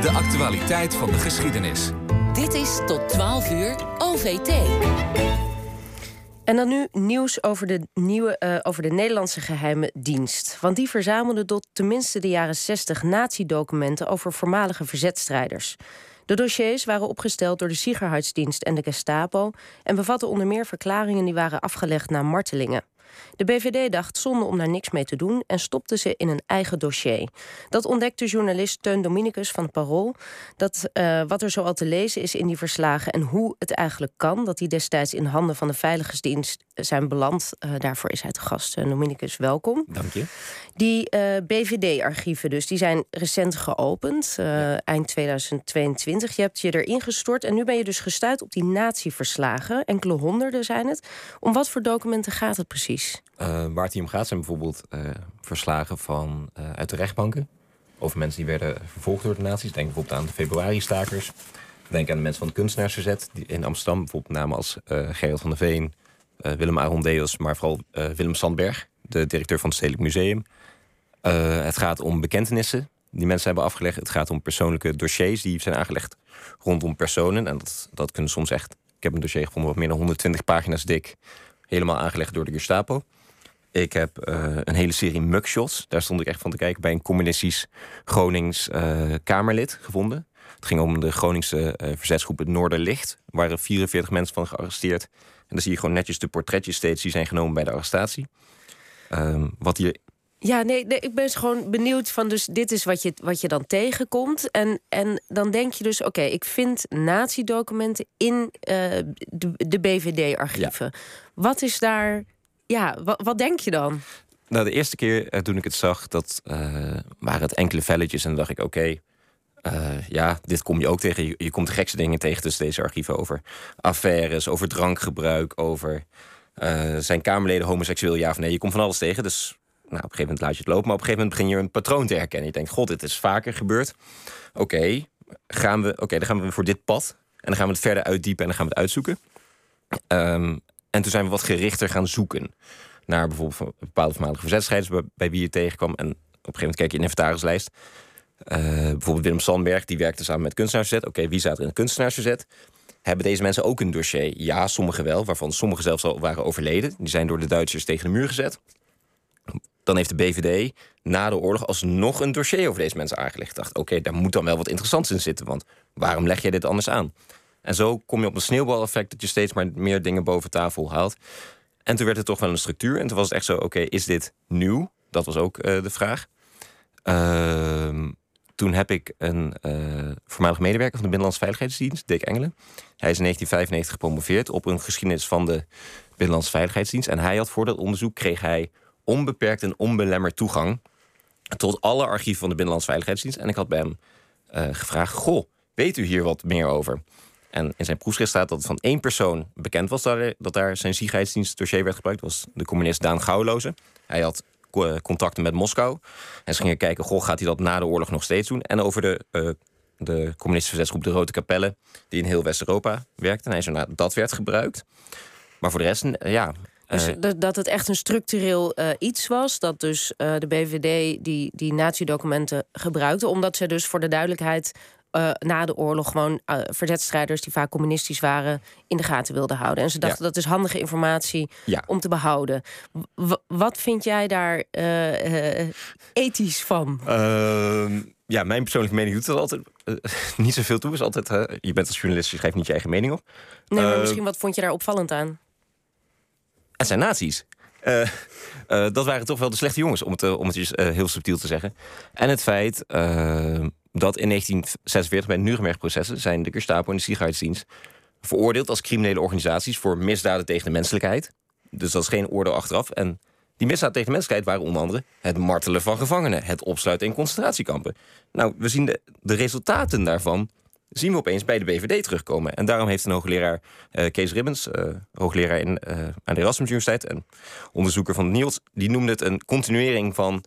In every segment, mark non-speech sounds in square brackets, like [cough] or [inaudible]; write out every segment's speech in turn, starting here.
De actualiteit van de geschiedenis. Dit is tot 12 uur OVT. En dan nu nieuws over de, nieuwe, uh, over de Nederlandse geheime dienst. Want die verzamelde tot tenminste de jaren 60 nazi-documenten over voormalige verzetstrijders. De dossiers waren opgesteld door de Sicherheidsdienst en de Gestapo en bevatten onder meer verklaringen die waren afgelegd na martelingen. De BVD dacht zonde om daar niks mee te doen en stopte ze in een eigen dossier. Dat ontdekte journalist Teun Dominicus van Parool. Dat uh, wat er zoal te lezen is in die verslagen en hoe het eigenlijk kan dat die destijds in handen van de Veiligheidsdienst zijn beland. Uh, daarvoor is hij te gast. Uh, Dominicus, welkom. Dank je. Die BVD-archieven dus, die zijn recent geopend, ja. eind 2022. Je hebt je erin gestort en nu ben je dus gestuurd op die natieverslagen. Enkele honderden zijn het. Om wat voor documenten gaat het precies? Uh, waar het hier om gaat zijn bijvoorbeeld uh, verslagen van, uh, uit de rechtbanken. Over mensen die werden vervolgd door de nazi's. Denk bijvoorbeeld aan de februari-stakers. Denk aan de mensen van het kunstenaarsverzet. Die in Amsterdam bijvoorbeeld namen als Gerald van der Veen, Willem Arondeus, maar vooral Willem Sandberg, de directeur van het Stedelijk Museum. het gaat om bekentenissen die mensen hebben afgelegd. Het gaat om persoonlijke dossiers die zijn aangelegd rondom personen. En dat, dat kunnen soms echt. Ik heb een dossier gevonden wat meer dan 120 pagina's dik helemaal aangelegd door de Gestapo. Ik heb uh, een hele serie mugshots. Daar stond ik echt van te kijken bij een communistisch Gronings uh, Kamerlid gevonden. Het ging om de Groningse uh, verzetsgroep het Noorderlicht. Er waren 44 mensen van gearresteerd. En dan zie je gewoon netjes de portretjes steeds die zijn genomen bij de arrestatie. Um, wat hier ja, nee, nee, ik ben gewoon benieuwd van dus dit is wat je, wat je dan tegenkomt. En, en dan denk je dus, oké, ik vind nazi-documenten in uh, de, de BVD-archieven. Wat is daar, ja, wat, denk je dan? Nou, de eerste keer uh, toen ik het zag, dat uh, waren het enkele velletjes. En dan dacht ik, oké, okay, ja, dit kom je ook tegen. Je, je, komt de gekste dingen tegen tussen deze archieven over affaires, over drankgebruik, over zijn Kamerleden homoseksueel, ja of nee. Je komt van alles tegen, dus nou, op een gegeven moment laat je het lopen, maar op een gegeven moment begin je een patroon te herkennen. Je denkt, god, dit is vaker gebeurd. Oké, gaan we, oké, dan gaan we voor dit pad. En dan gaan we het verder uitdiepen en dan gaan we het uitzoeken. Um, en toen zijn we wat gerichter gaan zoeken naar bijvoorbeeld bepaalde voormalige verzetstrijders bij, wie je tegenkwam. En op een gegeven moment kijk je in de inventarislijst. Uh, bijvoorbeeld Willem Sandberg, die werkte samen met kunstenaarsverzet. Oké, wie er in het kunstenaarsverzet? Hebben deze mensen ook een dossier? Ja, sommigen wel, waarvan sommigen zelfs al waren overleden. Die zijn door de Duitsers tegen de muur gezet. Dan heeft de BVD na de oorlog alsnog een dossier over deze mensen aangelegd. Dacht, oké, daar moet dan wel wat interessants in zitten. Want waarom leg je dit anders aan? En zo kom je op een sneeuwbaleffect dat je steeds maar meer dingen boven tafel haalt. En toen werd het toch wel een structuur. En toen was het echt zo, oké, is dit nieuw? Dat was ook uh, de vraag. Uh, toen heb ik een uh, voormalig medewerker van de Binnenlandse Veiligheidsdienst, Dick Engelen. Hij is in 1995 gepromoveerd op een geschiedenis van de Binnenlandse Veiligheidsdienst. En hij had voor dat onderzoek kreeg hij onbeperkt en onbelemmerd toegang tot alle archieven van de Binnenlandse Veiligheidsdienst. En ik had bij hem uh, gevraagd: Goh, weet u hier wat meer over? En in zijn proefschrift staat dat van één persoon bekend was dat, daar zijn dossier werd gebruikt. Dat was de communist Daan Gouwloze. Hij had contacten met Moskou. En ze gingen kijken, goh, gaat hij dat na de oorlog nog steeds doen? En over de, uh, de communistische verzetsgroep De Rode Kapelle, die in heel West-Europa werkte. En hij zei, nou, dat werd gebruikt. Maar voor de rest, ja, dus uh, dat het echt een structureel uh, iets was. Dat dus uh, de BVD die, die nazi-documenten gebruikte. Omdat ze dus voor de duidelijkheid na de oorlog gewoon verzetstrijders die vaak communistisch waren in de gaten wilden houden. En ze dachten ja. dat is handige informatie ja. om te behouden. W wat vind jij daar ethisch van? Ehm, ja, mijn persoonlijke mening doet dat altijd [laughs] niet zoveel toe. Is altijd, je bent als journalist, je schrijft niet je eigen mening op. Nee, maar misschien wat vond je daar opvallend aan? Het zijn nazi's. Uh, uh, dat waren toch wel de slechte jongens, om het, uh, om het heel subtiel te zeggen. En het feit dat in 1946 bij de Nuremberg-processen... zijn de Gestapo en de Sicherheidsdienst veroordeeld als criminele organisaties... voor misdaden tegen de menselijkheid. Dus dat is geen oordeel achteraf. En die misdaden tegen de menselijkheid waren onder andere... het martelen van gevangenen, het opsluiten in concentratiekampen. Nou, we zien de, de resultaten daarvan zien we opeens bij de BVD terugkomen. En daarom heeft een hoogleraar, uh, Kees Ribbens, uh, hoogleraar in, uh, aan de Erasmus Universiteit en onderzoeker van Niels, die noemde het een continuering van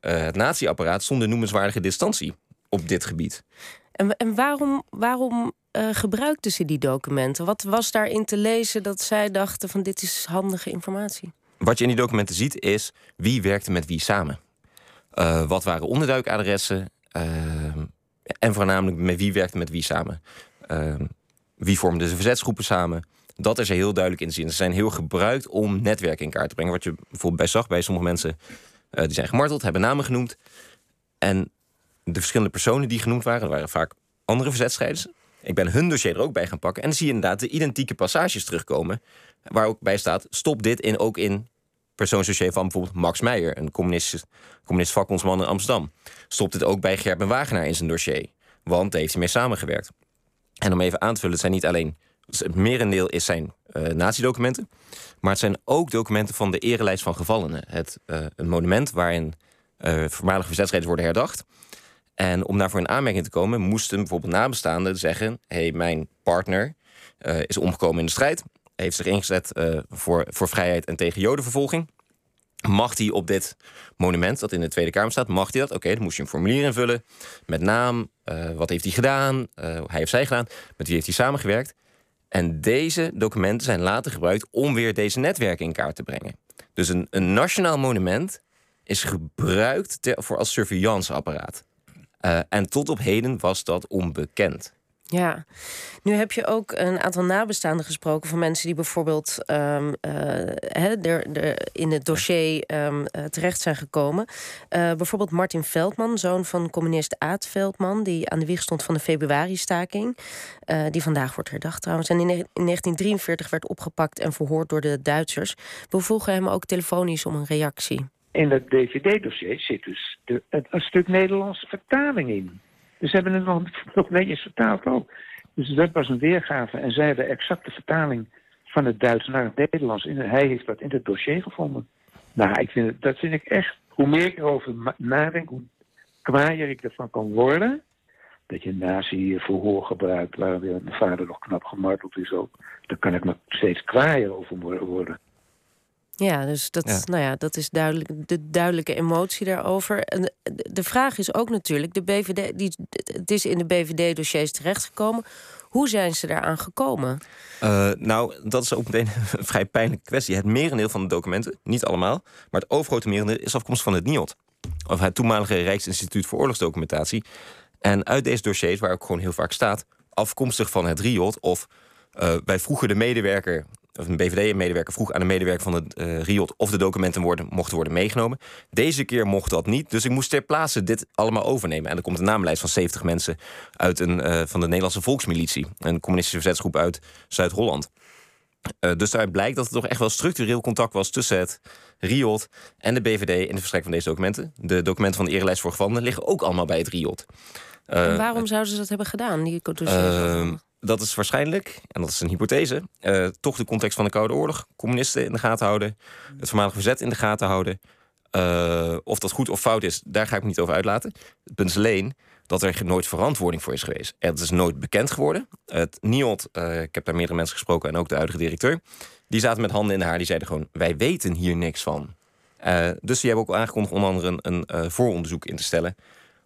het natieapparaat zonder noemenswaardige distantie op dit gebied. En, en waarom, waarom gebruikten ze die documenten? Wat was daarin te lezen dat zij dachten van dit is handige informatie? Wat je in die documenten ziet is wie werkte met wie samen. wat waren onderduikadressen? En voornamelijk met wie werkte met wie samen. Ehm, wie vormde de verzetsgroepen samen. Dat is er heel duidelijk in te zien. Ze zijn heel gebruikt om netwerken in kaart te brengen. Wat je bijvoorbeeld bij zag bij sommige mensen uh, die zijn gemarteld, hebben namen genoemd. En de verschillende personen die genoemd waren, waren vaak andere verzetstrijders. Ik ben hun dossier er ook bij gaan pakken. En dan zie je inderdaad de identieke passages terugkomen. Waar ook bij staat: stop dit in, ook in persoonsdossier van bijvoorbeeld Max Meijer, een communist, communist vakbondsman in Amsterdam. Stopt dit ook bij Gerben Wagenaar in zijn dossier. Want heeft hij mee samengewerkt. En om even aan te vullen, het zijn niet alleen. Het merendeel is zijn uh, nazi-documenten. Maar het zijn ook documenten van de erelijst van gevallenen. Het, een monument waarin uh, voormalige verzetsrijders worden herdacht. En om daarvoor in aanmerking te komen, moesten bijvoorbeeld nabestaanden zeggen: hey, mijn partner is omgekomen in de strijd, heeft zich ingezet uh, voor, voor vrijheid en tegen jodenvervolging. Mag hij op dit monument dat in de Tweede Kamer staat, mag hij dat? Oké, dan moest je een formulier invullen met naam, uh, wat heeft hij gedaan, hij of zij gedaan, met wie heeft hij samengewerkt. En deze documenten zijn later gebruikt om weer deze netwerken in kaart te brengen. Dus een, een nationaal monument is gebruikt ter, voor als surveillanceapparaat. En tot op heden was dat onbekend. Ja, nu heb je ook een aantal nabestaanden gesproken van mensen die bijvoorbeeld der, der in het dossier um, uh, terecht zijn gekomen. bijvoorbeeld Martin Veldman, zoon van communist Aad Veldman, die aan de wieg stond van de februari-staking. die vandaag wordt herdacht trouwens. En in, in 1943 werd opgepakt en verhoord door de Duitsers. We vroegen hem ook telefonisch om een reactie. In het DVD-dossier zit dus de, een stuk Nederlandse vertaling in. Dus ze hebben het nog, [laughs] nog netjes vertaald ook. Dus dat was een weergave en zij hebben exact de vertaling van het Duits naar het Nederlands. hij heeft dat in het dossier gevonden. Nou, ik vind, dat vind ik echt, hoe meer ik erover nadenk, hoe kwaaier ik ervan kan worden. Dat je nazi-verhoor gebruikt, waar mijn vader nog knap gemarteld is ook. Daar kan ik me steeds kwaaier over worden. Ja, dus dat, Nou ja, dat is duidelijk, de duidelijke emotie daarover. En de vraag is ook natuurlijk, de BVD, die, het is in de BVD-dossiers terechtgekomen. Hoe zijn ze daaraan gekomen? Uh, nou, dat is ook meteen [laughs] een vrij pijnlijke kwestie. Het merendeel van de documenten, niet allemaal, maar het overgrote merendeel is afkomstig van het NIOD. Of het toenmalige Rijksinstituut voor Oorlogsdocumentatie. En uit deze dossiers, waar ook gewoon heel vaak staat, afkomstig van het RIOD of uh, wij vroegen de medewerker of een BVD-medewerker vroeg aan een medewerker van het uh, RIOT of de documenten mochten worden meegenomen. Deze keer mocht dat niet, dus ik moest ter plaatse dit allemaal overnemen. En er komt een naamlijst van 70 mensen uit een, uh, van de Nederlandse Volksmilitie, een communistische verzetsgroep uit Zuid-Holland. Uh, dus daaruit blijkt dat er toch echt wel structureel contact was tussen het RIOT en de BVD in de verstrekking van deze documenten. De documenten van de erelijst voor gevangenen liggen ook allemaal bij het RIOT. en waarom zouden ze dat hebben gedaan? Die dat is waarschijnlijk, en dat is een hypothese, uh, toch de context van de Koude Oorlog. Communisten in de gaten houden, het voormalige verzet in de gaten houden. Of dat goed of fout is, daar ga ik me niet over uitlaten. Het punt is alleen dat er nooit verantwoording voor is geweest. Het is nooit bekend geworden. Het NIOD, uh, ik heb daar meerdere mensen gesproken en ook de huidige directeur, die zaten met handen in de haar. Die zeiden gewoon: wij weten hier niks van. dus die hebben ook aangekondigd om andere een, een vooronderzoek in te stellen.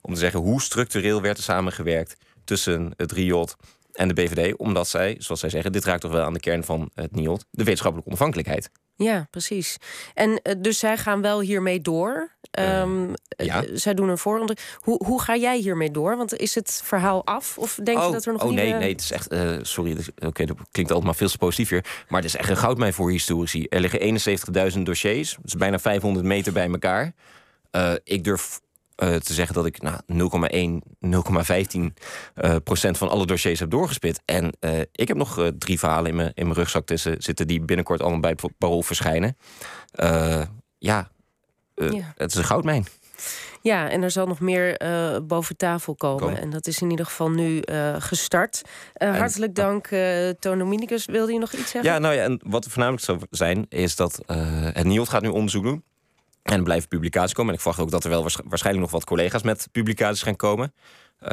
Om te zeggen hoe structureel werd er samengewerkt tussen het RIOD en de BVD, omdat zij, zoals zij zeggen, dit raakt toch wel aan de kern van het NIOD, de wetenschappelijke onafhankelijkheid. Ja, precies. En uh, dus zij gaan wel hiermee door. Um, uh, ja. Zij doen een vooronder. Hoe, hoe ga jij hiermee door? Want is het verhaal af? Of denk oh, je dat er nog oh, nee, nee, het is echt... Uh, sorry, oké, okay, dat klinkt altijd maar veel te positief hier. Maar het is echt een goudmijn voor historici. Er liggen 71.000 dossiers. Dat is bijna 500 meter bij elkaar. ik durf uh, te zeggen dat ik nou, 0,1, 0,15 uh, procent van alle dossiers heb doorgespit. En uh, ik heb nog drie verhalen in mijn, in mijn rugzak tussen, zitten die binnenkort allemaal bij parool verschijnen. ja, ja, het is een goudmijn. Ja, en er zal nog meer uh, boven tafel komen. Kom. En dat is in ieder geval nu uh, gestart. Uh, en, hartelijk dank, uh, Tonominicus. Wilde je nog iets zeggen? Ja, nou ja, en wat voornamelijk zou zijn, is dat het NIOD gaat nu onderzoek doen. En er blijven publicaties komen. En ik verwacht ook dat er wel waarschijnlijk nog wat collega's met publicaties gaan komen. Uh,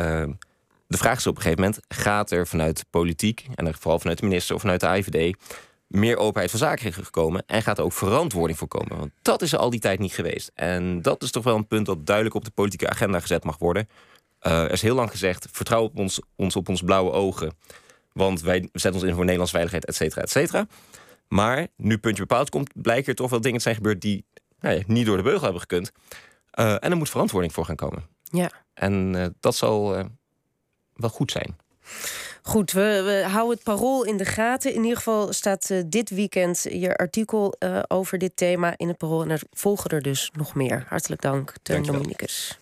de vraag is op een gegeven moment: gaat er vanuit politiek, en vooral vanuit de minister of vanuit de IVD, meer openheid van zaken gekomen? En gaat er ook verantwoording voor komen? Want dat is al die tijd niet geweest. En dat is toch wel een punt dat duidelijk op de politieke agenda gezet mag worden. Uh, er is heel lang gezegd: vertrouw op ons, ons op ons blauwe ogen. Want wij zetten ons in voor Nederlandse veiligheid, et cetera, et cetera. Maar nu puntje bepaald komt, blijken er toch wel dingen zijn gebeurd die nee, niet door de beugel hebben gekund. Uh, en er moet verantwoording voor gaan komen. Ja. En uh, dat zal uh, wel goed zijn. Goed, we, we, houden het parool in de gaten. In ieder geval staat uh, dit weekend je artikel uh, over dit thema in het parool. En er volgen er dus nog meer. Hartelijk dank, Teun Dominicus.